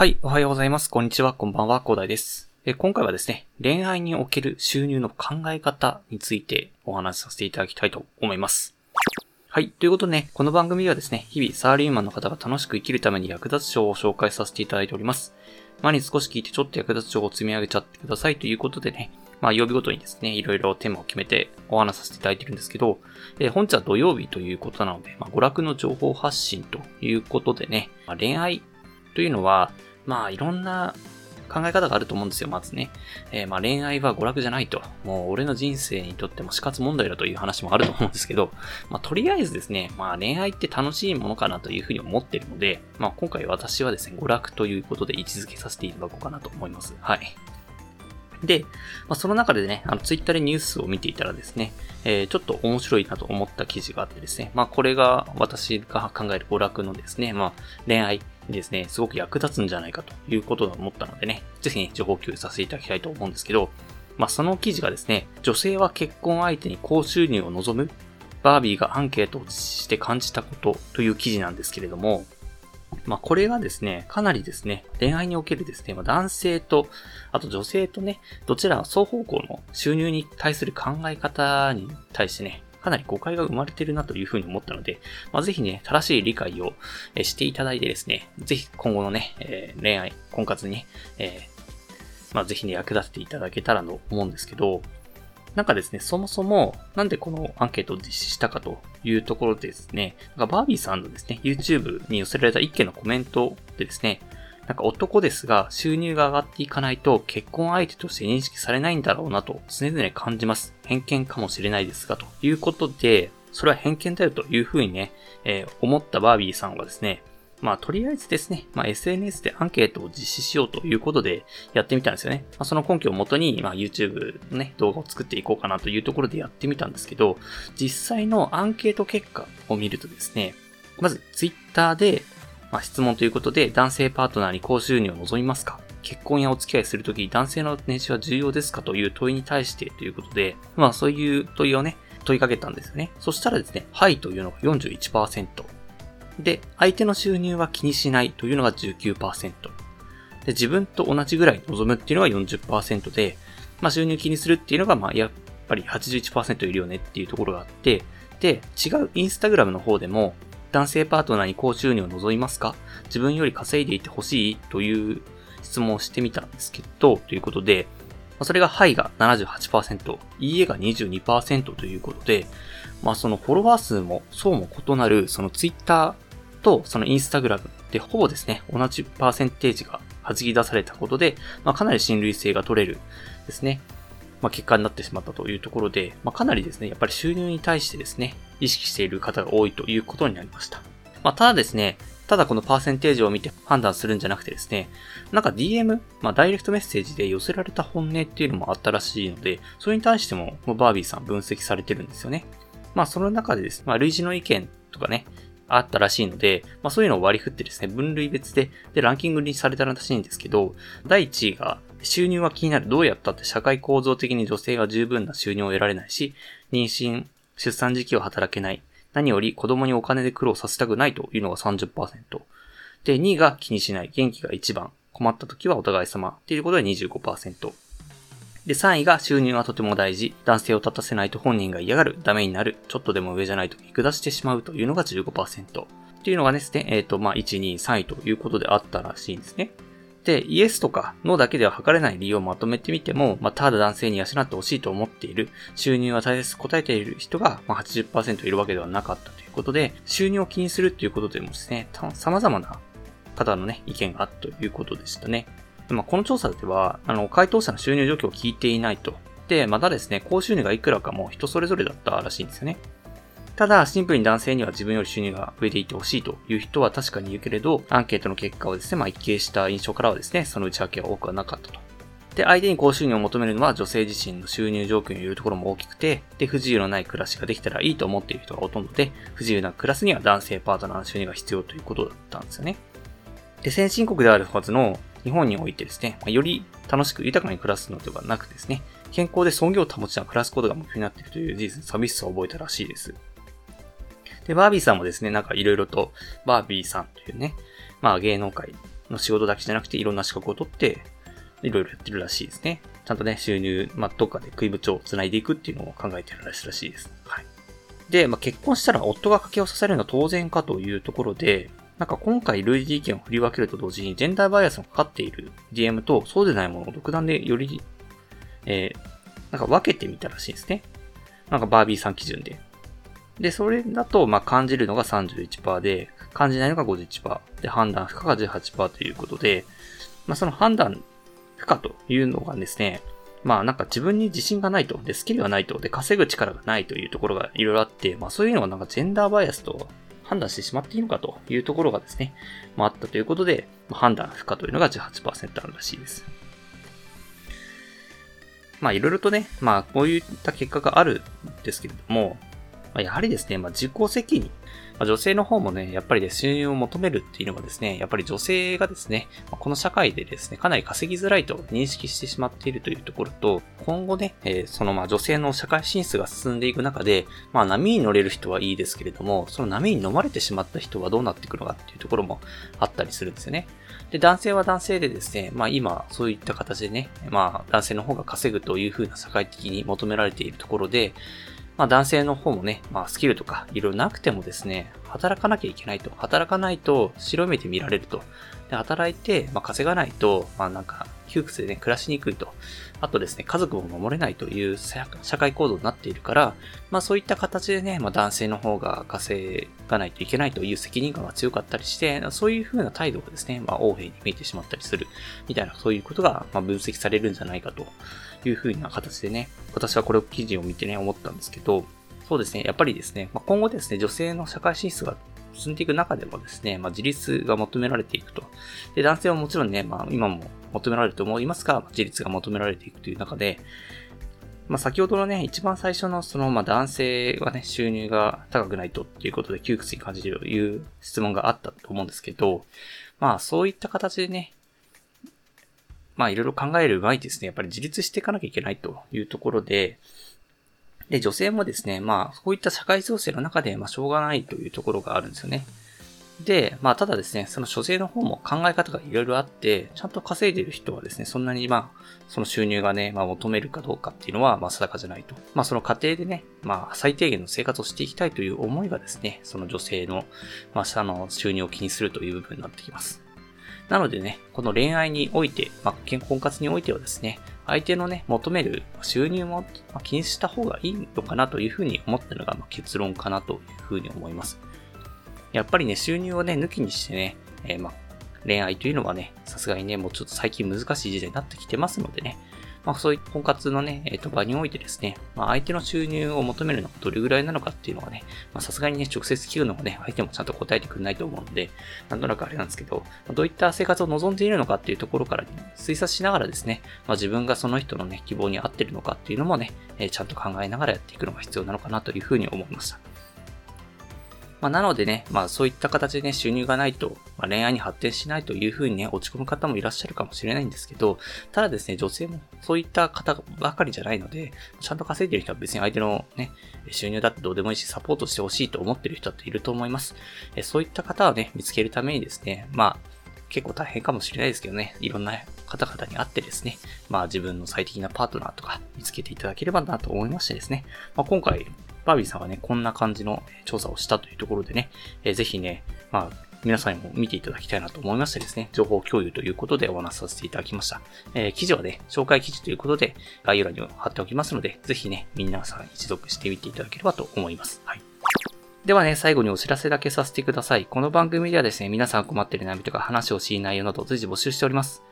はい、おはようございます。こんにちは、こんばんは、広大です。え今回はですね、恋愛における収入の考え方についてお話しさせていただきたいと思います。はい。ということでね、この番組ではですね、日々サラリーマンの方が楽しく生きるために役立つ情報を紹介させていただいております。毎日少し聞いてちょっと役立つ情報を積み上げちゃってくださいということでね、まあ曜日ごとにですね、いろいろテーマを決めてお話しさせていただいてるんですけど、え、本日は土曜日ということなので、まあ娯楽の情報発信ということでね、まあ、恋愛というのは、まあいろんな考え方があると思うんですよ、まずね。えー、まあ恋愛は娯楽じゃないと。もう俺の人生にとっても死活問題だという話もあると思うんですけど、まあとりあえずですね、まあ恋愛って楽しいものかなというふうに思ってるので、まあ今回私はですね、娯楽ということで位置づけさせていただこうかなと思います。はい。で、まあ、その中でね、あの、ツイッターでニュースを見ていたらですね、えー、ちょっと面白いなと思った記事があってですね、まあ、これが私が考える娯楽のですね、まあ、恋愛にですね、すごく役立つんじゃないかということだと思ったのでね、ぜひね、情報共有させていただきたいと思うんですけど、まあ、その記事がですね、女性は結婚相手に高収入を望むバービーがアンケートを実施して感じたことという記事なんですけれども、まあ、これがですね、かなりですね、恋愛におけるですね、ま、男性と、あと女性とね、どちら双方向の収入に対する考え方に対してね、かなり誤解が生まれてるなというふうに思ったので、まあ、ぜひね、正しい理解をしていただいてですね、ぜひ今後のね、えー、恋愛、婚活に、えー、まあ、ぜひね、役立てていただけたらと思うんですけど、なんかですね、そもそも、なんでこのアンケートを実施したかというところでですね、なんかバービーさんのですね、YouTube に寄せられた一件のコメントでですね、なんか男ですが収入が上がっていかないと結婚相手として認識されないんだろうなと常々感じます。偏見かもしれないですが、ということで、それは偏見だよというふうにね、えー、思ったバービーさんはですね、まあ、とりあえずですね、まあ、SNS でアンケートを実施しようということでやってみたんですよね。まあ、その根拠をもとに、まあ、YouTube のね、動画を作っていこうかなというところでやってみたんですけど、実際のアンケート結果を見るとですね、まず Twitter で、まあ、質問ということで、男性パートナーに高収入を望みますか？結婚やお付き合いするとき、男性の年収は重要ですか？という問いに対してということで、まあそういう問いをね、問いかけたんですよね。そしたらですね、はいというのが41%。で、相手の収入は気にしないというのが19%。で、自分と同じぐらい望むっていうのが40%で、まあ収入気にするっていうのが、まあやっぱり81%いるよねっていうところがあって、で、違うインスタグラムの方でも、男性パートナーに高収入を望みますか？自分より稼いでいてほしいという質問をしてみたんですけど、ということで、それがはいが78%、いいえが22%ということで、まあそのフォロワー数もそうも異なるそのツイッターとそのインスタグラムでほぼですね、同じパーセンテージが弾き出されたことで、まあかなり信類性が取れるですね、まあ結果になってしまったというところで、まあかなりですね、やっぱり収入に対してですね、意識している方が多いということになりました。まあただですね、ただこのパーセンテージを見て判断するんじゃなくてですね、なんか DM、まあダイレクトメッセージで寄せられた本音っていうのもあったらしいので、それに対してもバービーさん分析されてるんですよね。まあその中でですね、まあ類似の意見とかね、あったらしいので、まあそういうのを割り振ってですね、分類別で、で、ランキングにされたらしいんですけど、第1位が、収入は気になる。どうやったって社会構造的に女性が十分な収入を得られないし、妊娠、出産時期を働けない。何より子供にお金で苦労させたくないというのが30%。で、2位が気にしない。元気が1番。困った時はお互い様。っていうことで25%。で、3位が収入がとても大事。男性を立たせないと本人が嫌がる。ダメになる。ちょっとでも上じゃないと見下してしまうというのが15%。っていうのがですね、えっ、ー、と、まあ、1、2、3位ということであったらしいんですね。で、イエスとかノーだけでは測れない理由をまとめてみても、まあ、ただ男性に養ってほしいと思っている、収入は大切答えている人が、まあ、80%いるわけではなかったということで、収入を気にするっていうことでもですね、様々な方のね、意見があったということでしたね。まあ、この調査では、あの、回答者の収入状況を聞いていないと。で、またですね、高収入がいくらかも人それぞれだったらしいんですよね。ただ、シンプルに男性には自分より収入が増えていってほしいという人は確かに言うけれど、アンケートの結果をですね、まあ一見した印象からはですね、その内訳は多くはなかったと。で、相手に高収入を求めるのは女性自身の収入状況によるところも大きくて、で、不自由のない暮らしができたらいいと思っている人がほとんどで、不自由な暮らすには男性パートナーの収入が必要ということだったんですよね。で、先進国であるはずの日本においてですね、まあ、より楽しく豊かに暮らすのではなくですね、健康で尊厳を保ちながら暮らすことが目標になっているという事実に寂しさを覚えたらしいです。で、バービーさんもですね、なんかいろいろと、バービーさんというね、まあ芸能界の仕事だけじゃなくていろんな資格を取って、いろいろやってるらしいですね。ちゃんとね、収入、まあ、どっかで食い部長を繋いでいくっていうのを考えてるらしいです。はい。で、まあ、結婚したら夫が家計を支えるのは当然かというところで、なんか今回類似意見を振り分けると同時に、ジェンダーバイアスのかかっている DM とそうでないものを独断でより、えー、なんか分けてみたらしいですね。なんかバービーさん基準で。で、それだと、まあ、感じるのが31%で、感じないのが51%で、判断不可が18%ということで、まあ、その判断不可というのがですね、まあなんか自分に自信がないと、で、スキルがないと、で、稼ぐ力がないというところがいろいろあって、まあそういうのはなんかジェンダーバイアスと判断してしまっていいのかというところがですね、まああったということで、まあ、判断不可というのが18%あるらしいです。まあいろいろとね、まあこういった結果があるんですけれども、まあ、やはりですね、まあ自己責任まあ、女性の方もね、やっぱりね、収入を求めるっていうのがですね、やっぱり女性がですね、まこの社会でですね、かなり稼ぎづらいと認識してしまっているというところと、今後ね、えー、そのまあ女性の社会進出が進んでいく中で、まあ波に乗れる人はいいですけれども、その波に飲まれてしまった人はどうなっていくのかっていうところもあったりするんですよね。で、男性は男性でですね、まあ今、そういった形でね、まあ男性の方が稼ぐという風な社会的に求められているところで、まあ男性の方もね、まあスキルとかいろいろなくてもですね、働かなきゃいけないと。働かないと白い目で見られると。で、働いて、まあ稼がないと、まあなんか窮屈でね、暮らしにくいと。あとですね、家族も守れないという社会構造になっているから、まあそういった形でね、まあ男性の方が稼がないといけないという責任感が強かったりして、そういう風な態度がですね、まあ横柄に見えてしまったりする、みたいなそういうことが、ま分析されるんじゃないかという風な形でね、私はこれを記事を見てね、思ったんですけど、そうですね、やっぱりですね、まあ、今後ですね、女性の社会進出が進んでいく中でもですね、まあ、自立が求められていくと。で、男性はもちろんね、まあ、今も求められると思いますが、自立が求められていくという中で、まあ、先ほどのね、一番最初のその、まあ、男性はね、収入が高くないとっていうことで窮屈に感じるという質問があったと思うんですけど、まあ、そういった形でね、まあいろいろ考える前にですね、やっぱり自立していかなきゃいけないというところで、で、女性もですね、まあ、そういった社会情勢の中で、まあ、しょうがないというところがあるんですよね。で、まあ、ただですね、その女性の方も考え方がいろいろあって、ちゃんと稼いでる人はですね、そんなにまあ、その収入がね、まあ、求めるかどうかっていうのは、まあ、定かじゃないと。まあ、その過程でね、まあ、最低限の生活をしていきたいという思いがですね、その女性の、まあ、あの、収入を気にするという部分になってきます。なのでね、この恋愛において、まあ、健婚活においてはですね、相手のね、求める収入も気にした方がいいのかなというふうに思ったのが結論かなというふうに思います。やっぱりね、収入をね、抜きにしてね、えー、まあ、恋愛というのはね、さすがにね、もうちょっと最近難しい時代になってきてますのでね、まあ、そういった婚活のね、えっ、ー、と、場においてですね、まあ、相手の収入を求めるのがどれぐらいなのかっていうのがね、まあ、さすがにね、直接聞くのがね、相手もちゃんと答えてくれないと思うので、なんとなくあれなんですけど、どういった生活を望んでいるのかっていうところから、ね、推察しながらですね、まあ、自分がその人のね、希望に合ってるのかっていうのもね、えー、ちゃんと考えながらやっていくのが必要なのかなというふうに思いました。まあ、なのでね、まあそういった形でね、収入がないと、まあ、恋愛に発展しないというふうにね、落ち込む方もいらっしゃるかもしれないんですけど、ただですね、女性もそういった方ばかりじゃないので、ちゃんと稼いでる人は別に相手のね、収入だってどうでもいいし、サポートしてほしいと思ってる人っていると思います。えそういった方をね、見つけるためにですね、まあ、結構大変かもしれないですけどね、いろんな方々に会ってですね、まあ自分の最適なパートナーとか見つけていただければなと思いましてですね、まあ今回バービーさんはね、こんな感じの調査をしたというところでね、えー、ぜひね、まあ、皆さんにも見ていただきたいなと思いましてですね、情報共有ということでお話しさせていただきました。えー、記事はね、紹介記事ということで概要欄に貼っておきますので、ぜひね、皆さん一読してみていただければと思います。はい。ではね、最後にお知らせだけさせてください。この番組ではですね、皆さん困っている悩みとか話をしい内容など随時募集しております。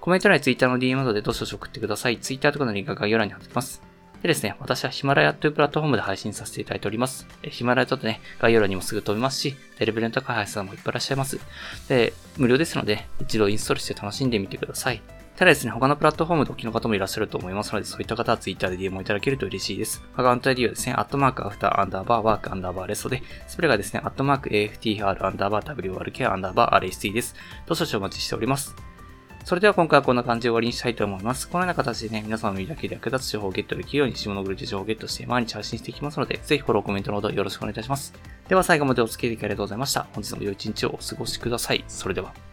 コメント欄に Twitter の DM などでどしどし送ってください。Twitter とかのリンクが概要欄に貼っておきます。でですね、私はヒマラヤというプラットフォームで配信させていただいております。ヒマラヤだとね、概要欄にもすぐ飛びますし、テレベルの高い配信さんもいっぱいいらっしゃいます。で、無料ですので、一度インストールして楽しんでみてください。ただですね、他のプラットフォームでお聞きの方もいらっしゃると思いますので、そういった方は Twitter で DM をいただけると嬉しいです。アカウント ID はですね、アットマーク after アンダーバー work アンダーバー rest で、スペルがですね、アットマーク AFTR アンダーバー WRK アンダーバー RST です。どうぞお待ちしております。それでは今回はこんな感じで終わりにしたいと思います。このような形でね、皆さんの身だけで役立つ情報をゲットできるように、下のグループ情報をゲットして毎日配信していきますので、ぜひフォロー、コメントなどよろしくお願いいたします。では最後までお付き合いありがとうございました。本日も良い一日をお過ごしください。それでは。